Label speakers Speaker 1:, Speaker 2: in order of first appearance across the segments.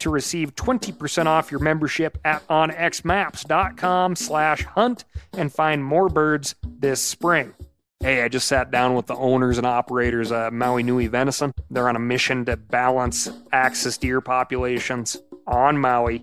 Speaker 1: to receive 20% off your membership at onxmaps.com slash hunt and find more birds this spring. Hey, I just sat down with the owners and operators of Maui Nui Venison. They're on a mission to balance axis deer populations on Maui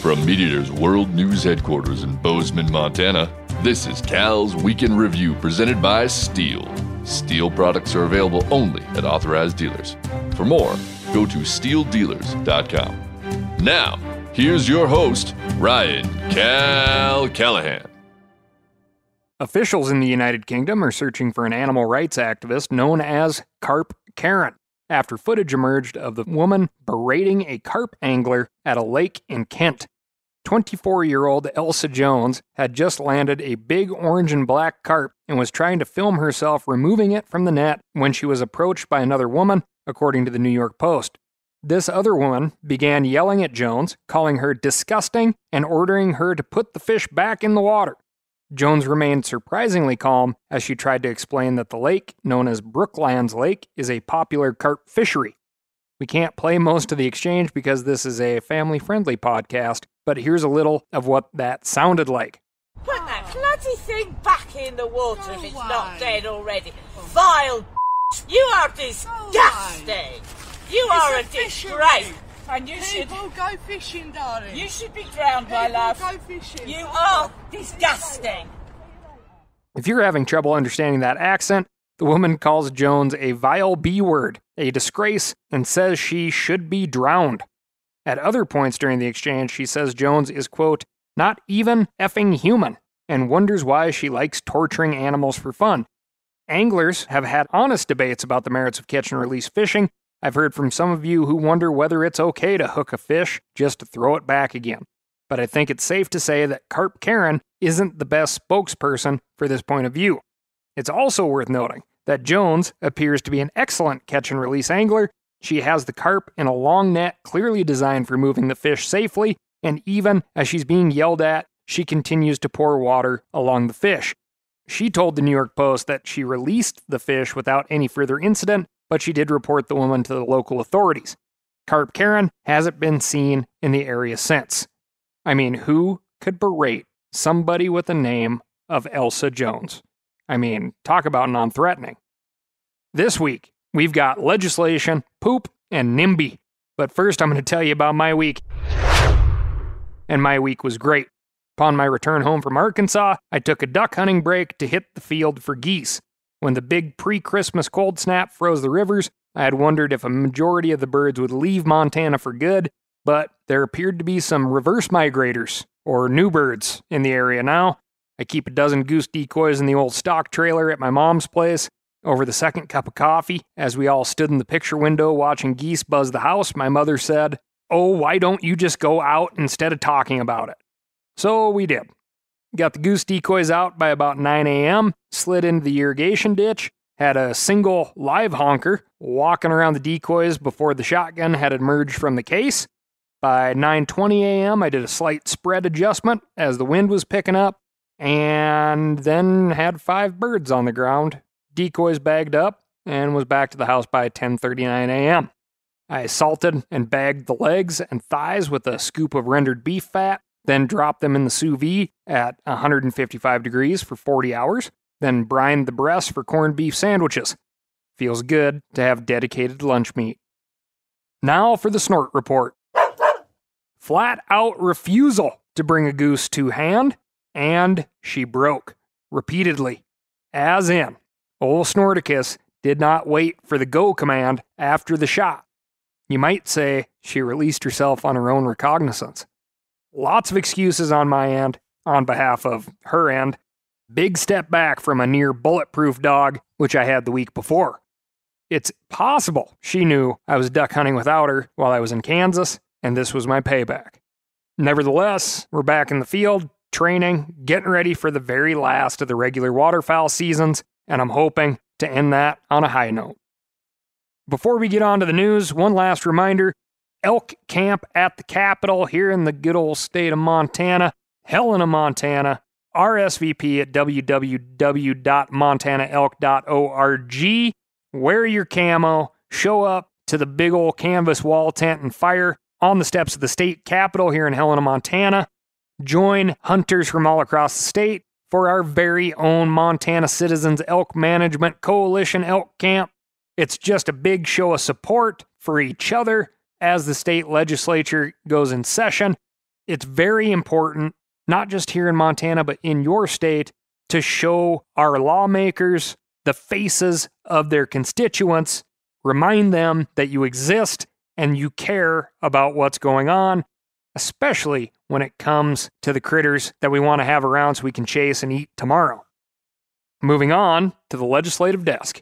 Speaker 2: From MeatEater's World News Headquarters in Bozeman, Montana, this is Cal's Weekend Review presented by Stihl. Stihl products are available only at authorized dealers. For more, go to stihldealers.com. Now, Here's your host, Ryan Cal Callahan.
Speaker 1: Officials in the United Kingdom are searching for an animal rights activist known as Carp Karen after footage emerged of the woman berating a carp angler at a lake in Kent. 24 year old Elsa Jones had just landed a big orange and black carp and was trying to film herself removing it from the net when she was approached by another woman, according to the New York Post. This other woman began yelling at Jones, calling her disgusting, and ordering her to put the fish back in the water. Jones remained surprisingly calm as she tried to explain that the lake, known as Brooklands Lake, is a popular carp fishery. We can't play most of the exchange because this is a family friendly podcast, but here's a little of what that sounded like.
Speaker 3: Put that bloody thing back in the water if it's not dead already. Vile You are disgusting! You are a disgrace. And you should
Speaker 4: go fishing, darling.
Speaker 3: You should be drowned, my love.
Speaker 4: Go fishing.
Speaker 3: You are disgusting.
Speaker 1: If you're having trouble understanding that accent, the woman calls Jones a vile B word, a disgrace, and says she should be drowned. At other points during the exchange, she says Jones is, quote, not even effing human, and wonders why she likes torturing animals for fun. Anglers have had honest debates about the merits of catch and release fishing, I've heard from some of you who wonder whether it's okay to hook a fish just to throw it back again. But I think it's safe to say that Carp Karen isn't the best spokesperson for this point of view. It's also worth noting that Jones appears to be an excellent catch and release angler. She has the carp in a long net clearly designed for moving the fish safely, and even as she's being yelled at, she continues to pour water along the fish. She told the New York Post that she released the fish without any further incident but she did report the woman to the local authorities. Carp Karen hasn't been seen in the area since. I mean, who could berate somebody with the name of Elsa Jones? I mean, talk about non threatening. This week, we've got legislation, poop, and NIMBY. But first, I'm going to tell you about my week. And my week was great. Upon my return home from Arkansas, I took a duck hunting break to hit the field for geese. When the big pre Christmas cold snap froze the rivers, I had wondered if a majority of the birds would leave Montana for good, but there appeared to be some reverse migrators, or new birds, in the area now. I keep a dozen goose decoys in the old stock trailer at my mom's place. Over the second cup of coffee, as we all stood in the picture window watching geese buzz the house, my mother said, Oh, why don't you just go out instead of talking about it? So we did. Got the goose decoys out by about 9 a.m., slid into the irrigation ditch, had a single live honker walking around the decoys before the shotgun had emerged from the case. By 9:20 a.m., I did a slight spread adjustment as the wind was picking up, and then had five birds on the ground, decoys bagged up, and was back to the house by 10:39 a.m. I salted and bagged the legs and thighs with a scoop of rendered beef fat, then dropped them in the sous vide at 155 degrees for 40 hours, then brined the breasts for corned beef sandwiches. Feels good to have dedicated lunch meat. Now for the snort report. Flat out refusal to bring a goose to hand, and she broke repeatedly. As in, old Snorticus did not wait for the go command after the shot. You might say she released herself on her own recognizance. Lots of excuses on my end, on behalf of her end. Big step back from a near bulletproof dog, which I had the week before. It's possible she knew I was duck hunting without her while I was in Kansas, and this was my payback. Nevertheless, we're back in the field, training, getting ready for the very last of the regular waterfowl seasons, and I'm hoping to end that on a high note. Before we get on to the news, one last reminder elk camp at the Capitol here in the good old state of Montana, Helena, Montana. RSVP at www.montanaelk.org. Wear your camo, show up to the big old canvas wall tent and fire on the steps of the state capitol here in Helena, Montana. Join hunters from all across the state for our very own Montana Citizens Elk Management Coalition Elk Camp. It's just a big show of support for each other as the state legislature goes in session. It's very important, not just here in Montana, but in your state, to show our lawmakers the faces of their constituents, remind them that you exist and you care about what's going on, especially when it comes to the critters that we want to have around so we can chase and eat tomorrow. Moving on to the legislative desk.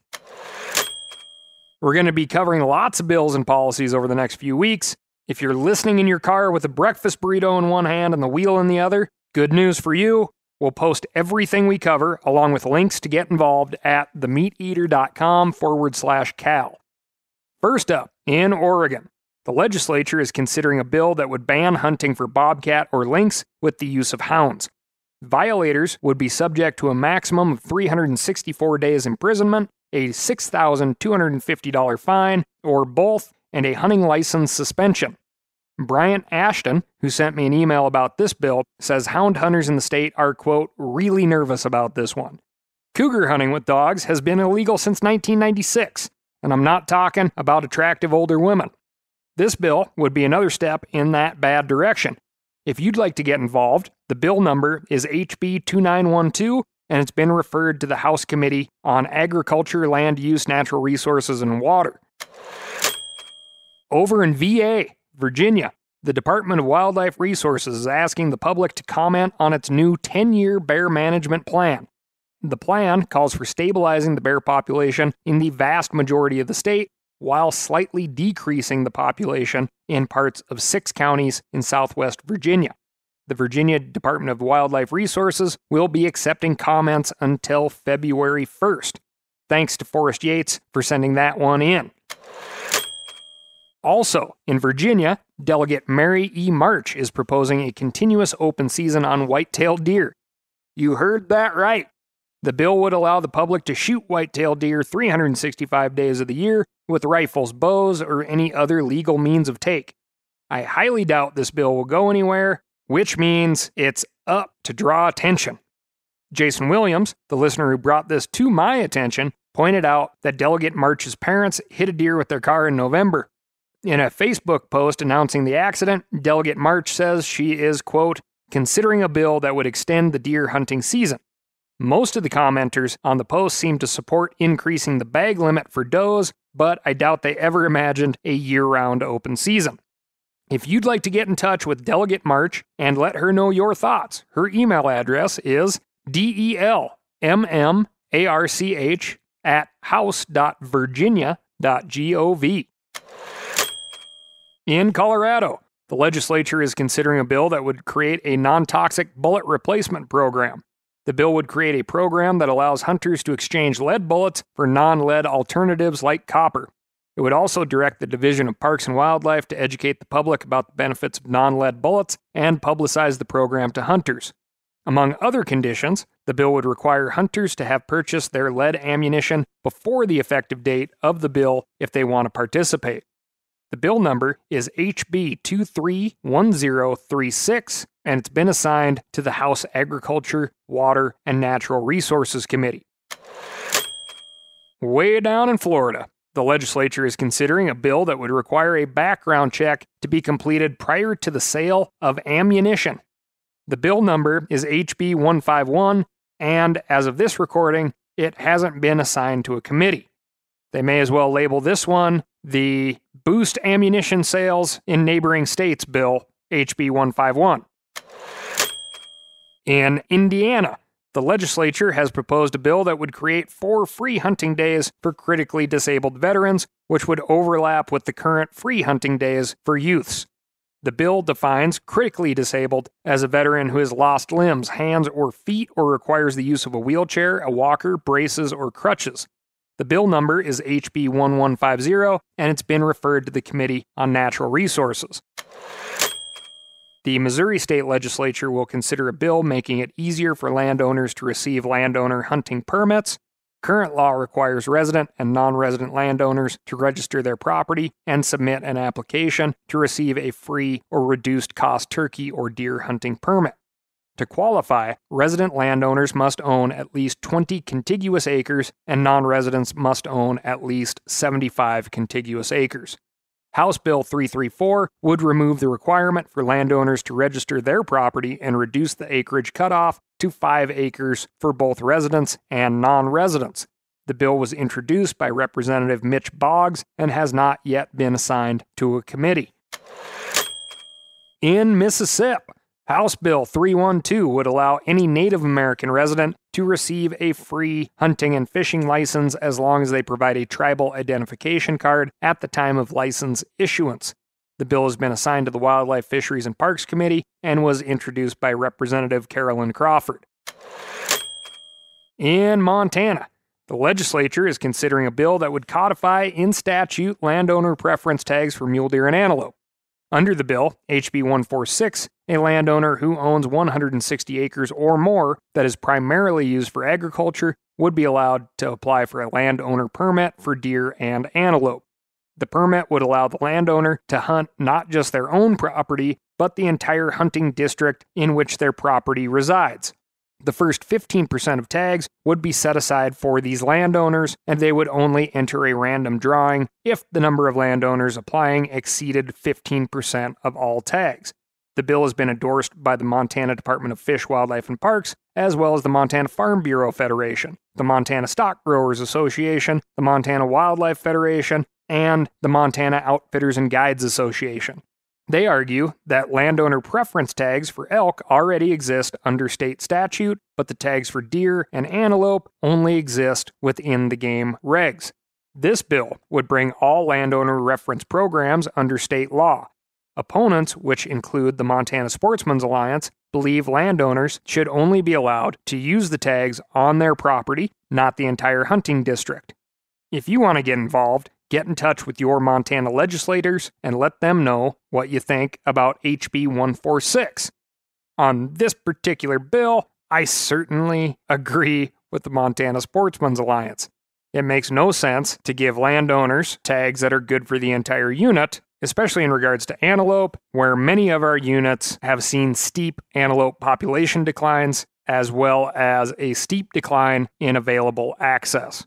Speaker 1: We're going to be covering lots of bills and policies over the next few weeks. If you're listening in your car with a breakfast burrito in one hand and the wheel in the other, good news for you. We'll post everything we cover along with links to get involved at themeateater.com forward slash cal. First up, in Oregon, the legislature is considering a bill that would ban hunting for bobcat or lynx with the use of hounds. Violators would be subject to a maximum of 364 days imprisonment a $6,250 fine, or both, and a hunting license suspension. Bryant Ashton, who sent me an email about this bill, says hound hunters in the state are, quote, really nervous about this one. Cougar hunting with dogs has been illegal since 1996, and I'm not talking about attractive older women. This bill would be another step in that bad direction. If you'd like to get involved, the bill number is HB 2912 and it's been referred to the House Committee on Agriculture, Land Use, Natural Resources, and Water. Over in VA, Virginia, the Department of Wildlife Resources is asking the public to comment on its new 10 year bear management plan. The plan calls for stabilizing the bear population in the vast majority of the state while slightly decreasing the population in parts of six counties in southwest Virginia. The Virginia Department of Wildlife Resources will be accepting comments until February 1st. Thanks to Forrest Yates for sending that one in. Also, in Virginia, Delegate Mary E. March is proposing a continuous open season on white-tailed deer. You heard that right. The bill would allow the public to shoot white-tailed deer 365 days of the year with rifles, bows, or any other legal means of take. I highly doubt this bill will go anywhere, which means it's up to draw attention. Jason Williams, the listener who brought this to my attention, pointed out that Delegate March's parents hit a deer with their car in November. In a Facebook post announcing the accident, Delegate March says she is, quote, considering a bill that would extend the deer hunting season. Most of the commenters on the post seem to support increasing the bag limit for does, but I doubt they ever imagined a year round open season. If you'd like to get in touch with Delegate March and let her know your thoughts, her email address is delmmarch at house.virginia.gov. In Colorado, the legislature is considering a bill that would create a non toxic bullet replacement program. The bill would create a program that allows hunters to exchange lead bullets for non lead alternatives like copper. It would also direct the Division of Parks and Wildlife to educate the public about the benefits of non lead bullets and publicize the program to hunters. Among other conditions, the bill would require hunters to have purchased their lead ammunition before the effective date of the bill if they want to participate. The bill number is HB 231036, and it's been assigned to the House Agriculture, Water, and Natural Resources Committee. Way down in Florida, the legislature is considering a bill that would require a background check to be completed prior to the sale of ammunition. The bill number is HB 151, and as of this recording, it hasn't been assigned to a committee. They may as well label this one the Boost Ammunition Sales in Neighboring States Bill, HB 151. In Indiana, the legislature has proposed a bill that would create four free hunting days for critically disabled veterans, which would overlap with the current free hunting days for youths. The bill defines critically disabled as a veteran who has lost limbs, hands, or feet, or requires the use of a wheelchair, a walker, braces, or crutches. The bill number is HB 1150, and it's been referred to the Committee on Natural Resources. The Missouri State Legislature will consider a bill making it easier for landowners to receive landowner hunting permits. Current law requires resident and non resident landowners to register their property and submit an application to receive a free or reduced cost turkey or deer hunting permit. To qualify, resident landowners must own at least 20 contiguous acres, and non residents must own at least 75 contiguous acres. House Bill 334 would remove the requirement for landowners to register their property and reduce the acreage cutoff to 5 acres for both residents and non residents. The bill was introduced by Representative Mitch Boggs and has not yet been assigned to a committee. In Mississippi, House Bill 312 would allow any Native American resident to receive a free hunting and fishing license as long as they provide a tribal identification card at the time of license issuance. The bill has been assigned to the Wildlife, Fisheries, and Parks Committee and was introduced by Representative Carolyn Crawford. In Montana, the legislature is considering a bill that would codify in statute landowner preference tags for mule deer and antelope. Under the bill, HB 146, a landowner who owns 160 acres or more that is primarily used for agriculture would be allowed to apply for a landowner permit for deer and antelope. The permit would allow the landowner to hunt not just their own property, but the entire hunting district in which their property resides. The first 15% of tags would be set aside for these landowners, and they would only enter a random drawing if the number of landowners applying exceeded 15% of all tags. The bill has been endorsed by the Montana Department of Fish, Wildlife, and Parks, as well as the Montana Farm Bureau Federation, the Montana Stock Growers Association, the Montana Wildlife Federation, and the Montana Outfitters and Guides Association. They argue that landowner preference tags for elk already exist under state statute, but the tags for deer and antelope only exist within the game regs. This bill would bring all landowner reference programs under state law. Opponents, which include the Montana Sportsmen's Alliance, believe landowners should only be allowed to use the tags on their property, not the entire hunting district. If you want to get involved, get in touch with your Montana legislators and let them know what you think about HB 146. On this particular bill, I certainly agree with the Montana Sportsmen's Alliance. It makes no sense to give landowners tags that are good for the entire unit, especially in regards to antelope, where many of our units have seen steep antelope population declines, as well as a steep decline in available access.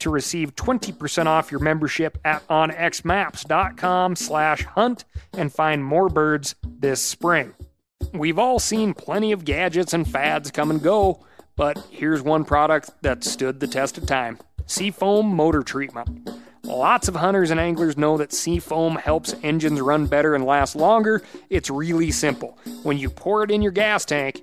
Speaker 1: to receive 20% off your membership at onxmaps.com slash hunt and find more birds this spring. We've all seen plenty of gadgets and fads come and go, but here's one product that stood the test of time. Seafoam Motor Treatment. Lots of hunters and anglers know that seafoam helps engines run better and last longer. It's really simple. When you pour it in your gas tank,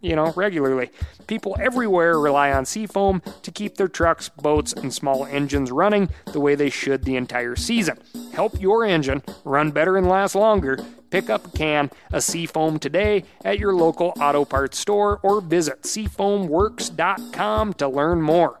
Speaker 1: you know, regularly. People everywhere rely on Seafoam to keep their trucks, boats, and small engines running the way they should the entire season. Help your engine run better and last longer. Pick up a can of Seafoam today at your local auto parts store or visit seafoamworks.com to learn more.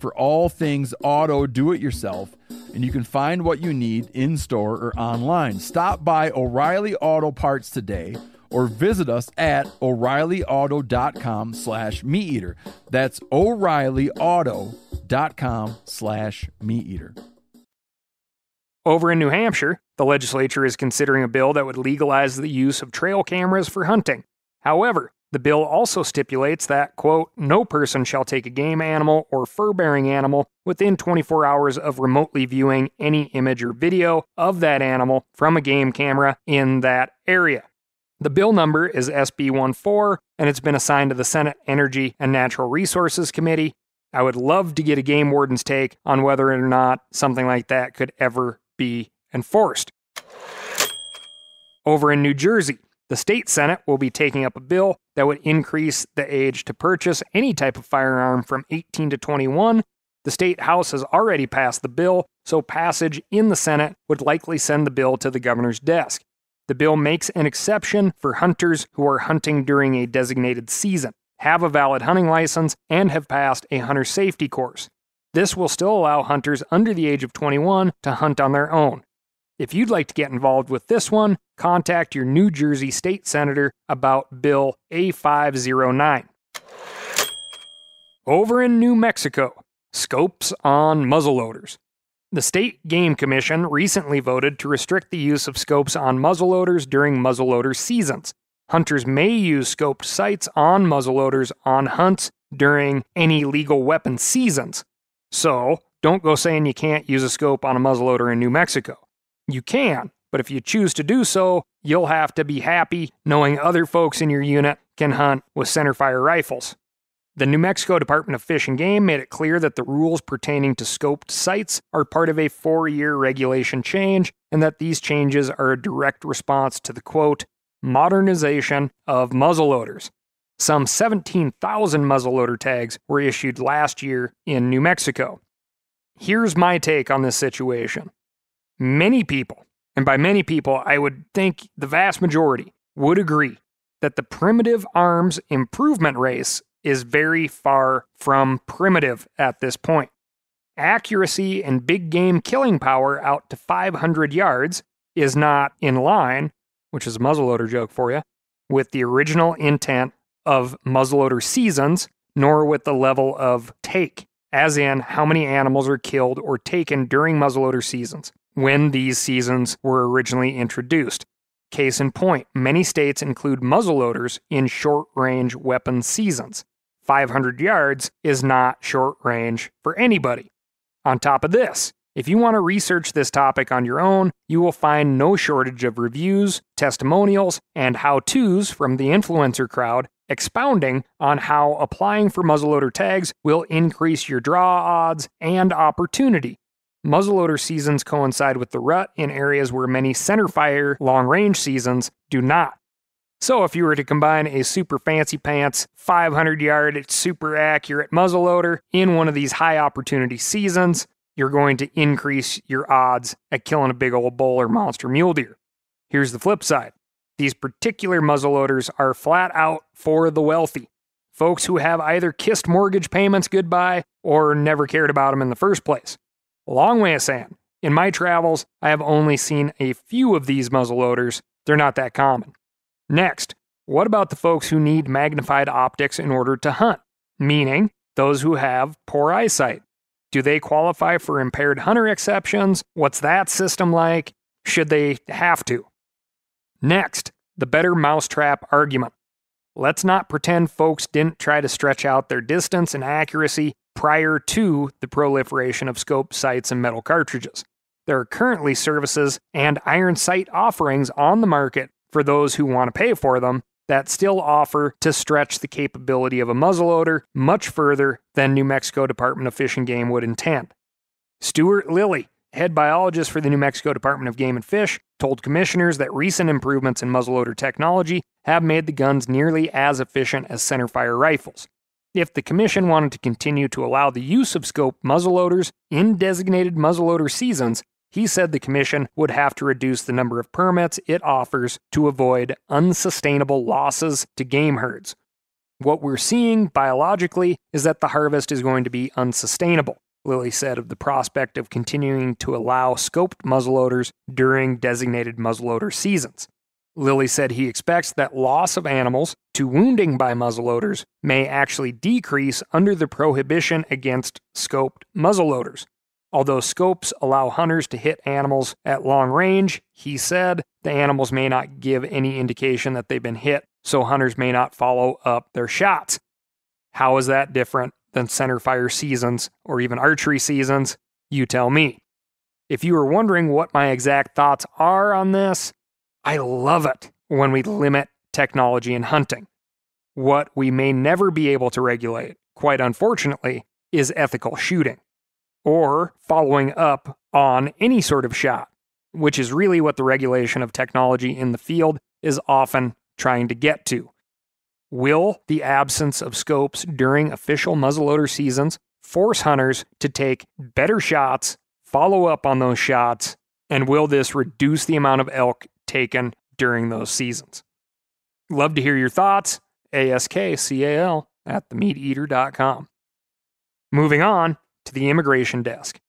Speaker 4: for all things auto do it yourself and you can find what you need in store or online. Stop by O'Reilly Auto Parts today or visit us at o'reillyauto.com slash meat eater that's o'reillyauto.com slash meat eater
Speaker 1: over in new hampshire the legislature is considering a bill that would legalize the use of trail cameras for hunting. However the bill also stipulates that, quote, no person shall take a game animal or fur bearing animal within 24 hours of remotely viewing any image or video of that animal from a game camera in that area. The bill number is SB 14, and it's been assigned to the Senate Energy and Natural Resources Committee. I would love to get a game warden's take on whether or not something like that could ever be enforced. Over in New Jersey, the state Senate will be taking up a bill that would increase the age to purchase any type of firearm from 18 to 21. The state House has already passed the bill, so passage in the Senate would likely send the bill to the governor's desk. The bill makes an exception for hunters who are hunting during a designated season, have a valid hunting license, and have passed a hunter safety course. This will still allow hunters under the age of 21 to hunt on their own. If you'd like to get involved with this one, contact your New Jersey state senator about Bill A509. Over in New Mexico, scopes on muzzleloaders. The State Game Commission recently voted to restrict the use of scopes on muzzleloaders during muzzleloader seasons. Hunters may use scoped sights on muzzleloaders on hunts during any legal weapon seasons. So, don't go saying you can't use a scope on a muzzleloader in New Mexico. You can, but if you choose to do so, you'll have to be happy knowing other folks in your unit can hunt with centerfire rifles. The New Mexico Department of Fish and Game made it clear that the rules pertaining to scoped sights are part of a four year regulation change, and that these changes are a direct response to the quote, modernization of muzzleloaders. Some 17,000 muzzleloader tags were issued last year in New Mexico. Here's my take on this situation many people, and by many people, I would think the vast majority, would agree that the primitive arms improvement race is very far from primitive at this point. Accuracy and big game killing power out to 500 yards is not in line, which is a muzzleloader joke for you, with the original intent of muzzleloader seasons, nor with the level of take, as in how many animals are killed or taken during muzzleloader seasons when these seasons were originally introduced. Case in point, many states include muzzleloaders in short range weapon seasons. 500 yards is not short range for anybody. On top of this, if you want to research this topic on your own, you will find no shortage of reviews, testimonials, and how to's from the influencer crowd expounding on how applying for muzzleloader tags will increase your draw odds and opportunity Muzzleloader seasons coincide with the rut in areas where many centerfire long range seasons do not. So, if you were to combine a super fancy pants, 500 yard, super accurate muzzleloader in one of these high opportunity seasons, you're going to increase your odds at killing a big old bull or monster mule deer. Here's the flip side these particular muzzleloaders are flat out for the wealthy. Folks who have either kissed mortgage payments goodbye or never cared about them in the first place. Long way of saying, in my travels, I have only seen a few of these muzzleloaders. They're not that common. Next, what about the folks who need magnified optics in order to hunt? Meaning, those who have poor eyesight. Do they qualify for impaired hunter exceptions? What's that system like? Should they have to? Next, the better mousetrap argument. Let's not pretend folks didn't try to stretch out their distance and accuracy prior to the proliferation of scope sights and metal cartridges. There are currently services and iron sight offerings on the market for those who want to pay for them that still offer to stretch the capability of a muzzleloader much further than New Mexico Department of Fish and Game would intend. Stewart Liley, head biologist for the New Mexico Department of Game and Fish, told commissioners that recent improvements in muzzleloader technology have made the guns nearly as efficient as centerfire rifles. If the commission wanted to continue to allow the use of scope muzzleloaders in designated muzzleloader seasons, he said the Commission would have to reduce the number of permits it offers to avoid unsustainable losses to game herds. What we're seeing biologically is that the harvest is going to be unsustainable, Liley said of the prospect of continuing to allow scoped muzzleloaders during designated muzzleloader seasons. Liley said he expects that loss of animals to wounding by muzzleloaders may actually decrease under the prohibition against scoped muzzleloaders, Although scopes allow hunters to hit animals at long range, he said the animals may not give any indication that they've been hit, so hunters may not follow up their shots. How is that different than centerfire seasons or even archery seasons? You tell me. If you are wondering what my exact thoughts are on this, I love it when we limit technology in hunting. What we may never be able to regulate, quite unfortunately, is ethical shooting or following up on any sort of shot, which is really what the regulation of technology in the field is often trying to get to. Will the absence of scopes during official muzzleloader seasons force hunters to take better shots, follow up on those shots, and will this reduce the amount of elk taken during those seasons? Love to hear your thoughts. ASKCAL at themeateater.com. Moving on, to the immigration desk.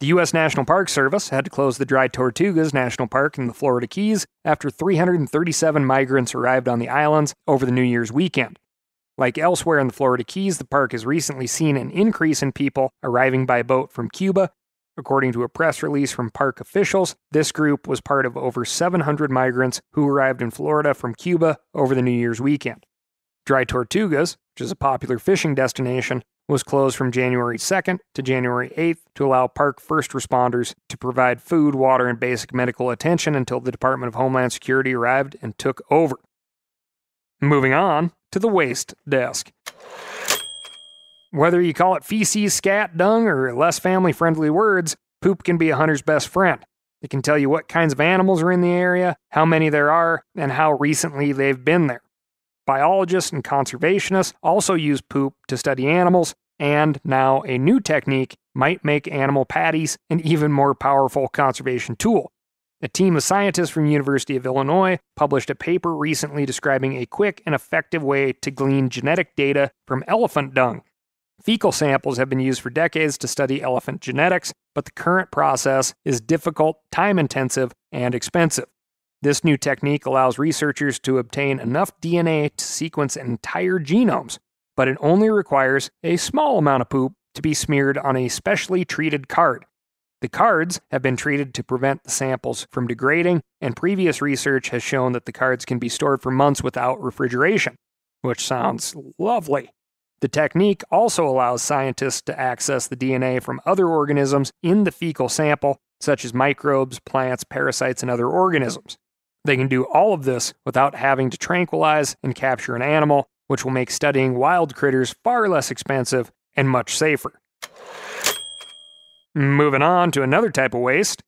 Speaker 1: The U.S. National Park Service had to close the Dry Tortugas National Park in the Florida Keys after 337 migrants arrived on the islands over the New Year's weekend. Like elsewhere in the Florida Keys, the park has recently seen an increase in people arriving by boat from Cuba. According to a press release from park officials, this group was part of over 700 migrants who arrived in Florida from Cuba over the New Year's weekend. Dry Tortugas, which is a popular fishing destination, was closed from January 2nd to January 8th to allow park first responders to provide food, water, and basic medical attention until the Department of Homeland Security arrived and took over. Moving on to the waste desk. Whether you call it feces, scat, dung, or less family friendly words, poop can be a hunter's best friend. It can tell you what kinds of animals are in the area, how many there are, and how recently they've been there. Biologists and conservationists also use poop to study animals, and now a new technique might make animal patties an even more powerful conservation tool. A team of scientists from University of Illinois published a paper recently describing a quick and effective way to glean genetic data from elephant dung. Fecal samples have been used for decades to study elephant genetics, but the current process is difficult, time intensive, and expensive. This new technique allows researchers to obtain enough DNA to sequence entire genomes, but it only requires a small amount of poop to be smeared on a specially treated card. The cards have been treated to prevent the samples from degrading, and previous research has shown that the cards can be stored for months without refrigeration, which sounds lovely. The technique also allows scientists to access the DNA from other organisms in the fecal sample, such as microbes, plants, parasites, and other organisms. They can do all of this without having to tranquilize and capture an animal, which will make studying wild critters far less expensive and much safer. Moving on to another type of waste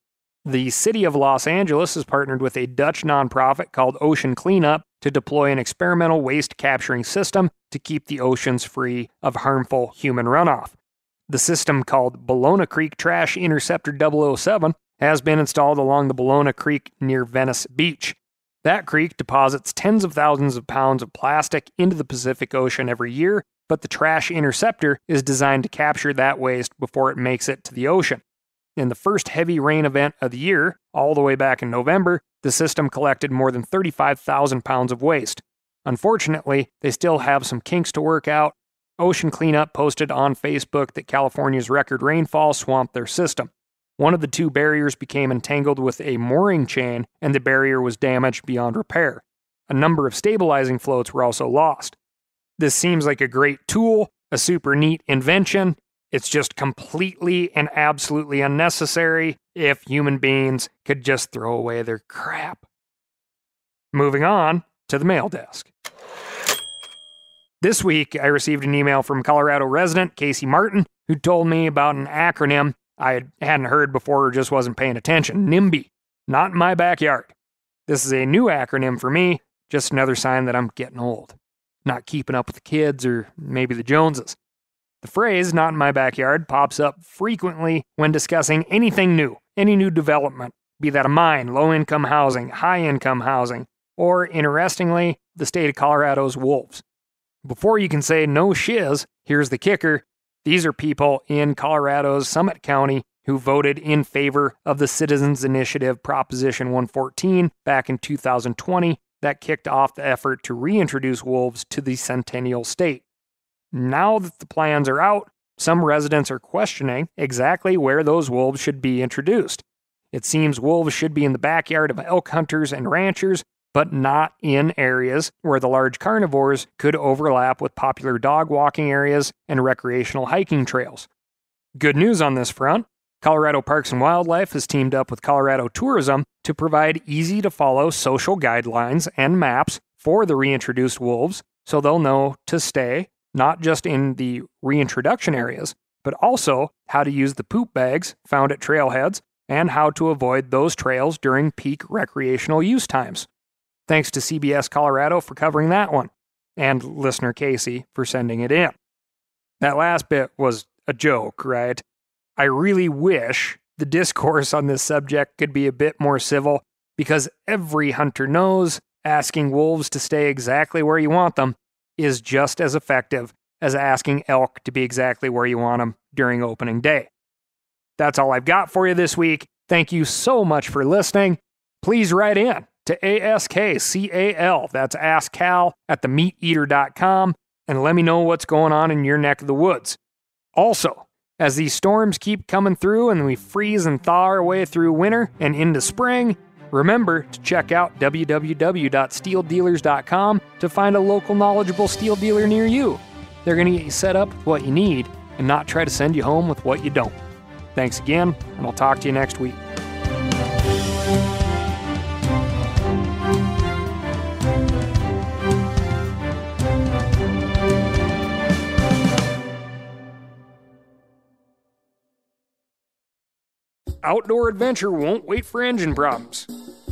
Speaker 1: The city of Los Angeles has partnered with a Dutch nonprofit called Ocean Cleanup to deploy an experimental waste capturing system to keep the oceans free of harmful human runoff. The system, called Ballona Creek Trash Interceptor 007, has been installed along the Ballona Creek near Venice Beach. That creek deposits tens of thousands of pounds of plastic into the Pacific Ocean every year, but the trash interceptor is designed to capture that waste before it makes it to the ocean. In the first heavy rain event of the year, all the way back in November, the system collected more than 35,000 pounds of waste. Unfortunately, they still have some kinks to work out. Ocean Cleanup posted on Facebook that California's record rainfall swamped their system. One of the two barriers became entangled with a mooring chain, and the barrier was damaged beyond repair. A number of stabilizing floats were also lost. This seems like a great tool, a super neat invention, it's just completely and absolutely unnecessary if human beings could just throw away their crap. Moving on to the mail desk. This week, I received an email from Colorado resident Casey Martin, who told me about an acronym I hadn't heard before or just wasn't paying attention NIMBY. Not in my backyard. This is a new acronym for me, just another sign that I'm getting old. Not keeping up with the kids or maybe the Joneses. The phrase, not in my backyard, pops up frequently when discussing anything new, any new development, be that a mine, low income housing, high income housing, or, interestingly, the state of Colorado's wolves. Before you can say no shiz, here's the kicker these are people in Colorado's Summit County who voted in favor of the Citizens Initiative Proposition 114 back in 2020 that kicked off the effort to reintroduce wolves to the Centennial State. Now that the plans are out, some residents are questioning exactly where those wolves should be introduced. It seems wolves should be in the backyard of elk hunters and ranchers, but not in areas where the large carnivores could overlap with popular dog walking areas and recreational hiking trails. Good news on this front Colorado Parks and Wildlife has teamed up with Colorado Tourism to provide easy to follow social guidelines and maps for the reintroduced wolves so they'll know to stay not just in the reintroduction areas, but also how to use the poop bags found at trailheads and how to avoid those trails during peak recreational use times. Thanks to CBS Colorado for covering that one, and listener Casey for sending it in. That last bit was a joke, right? I really wish the discourse on this subject could be a bit more civil because every hunter knows asking wolves to stay exactly where you want them is just as effective as asking elk to be exactly where you want them during opening day. That's all I've got for you this week. Thank you so much for listening. Please write in to ASKCAL, that's AskCal at themeateater.com, and let me know what's going on in your neck of the woods. Also, as these storms keep coming through and we freeze and thaw our way through winter and into spring, Remember to check out www.stihldealers.com to find a local knowledgeable Stihl dealer near you. They're going to get you set up with what you need and not try to send you home with what you don't. Thanks again, and I'll talk to you next week. Outdoor adventure won't wait for engine problems.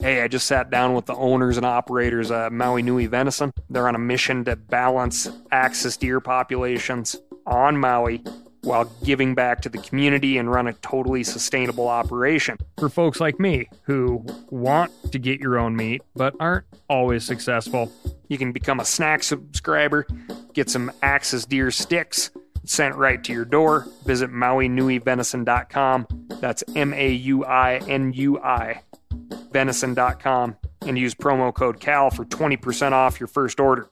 Speaker 1: Hey, I just sat down with the owners and operators of Maui Nui Venison. They're on a mission to balance axis deer populations on Maui while giving back to the community and run a totally sustainable operation. For folks like me who want to get your own meat but aren't always successful, you can become a snack subscriber, get some Axis Deer sticks sent right to your door. Visit MauiNuiVenison.com. That's M A U I N U I venison.com and use promo code CAL for 20% off your first order.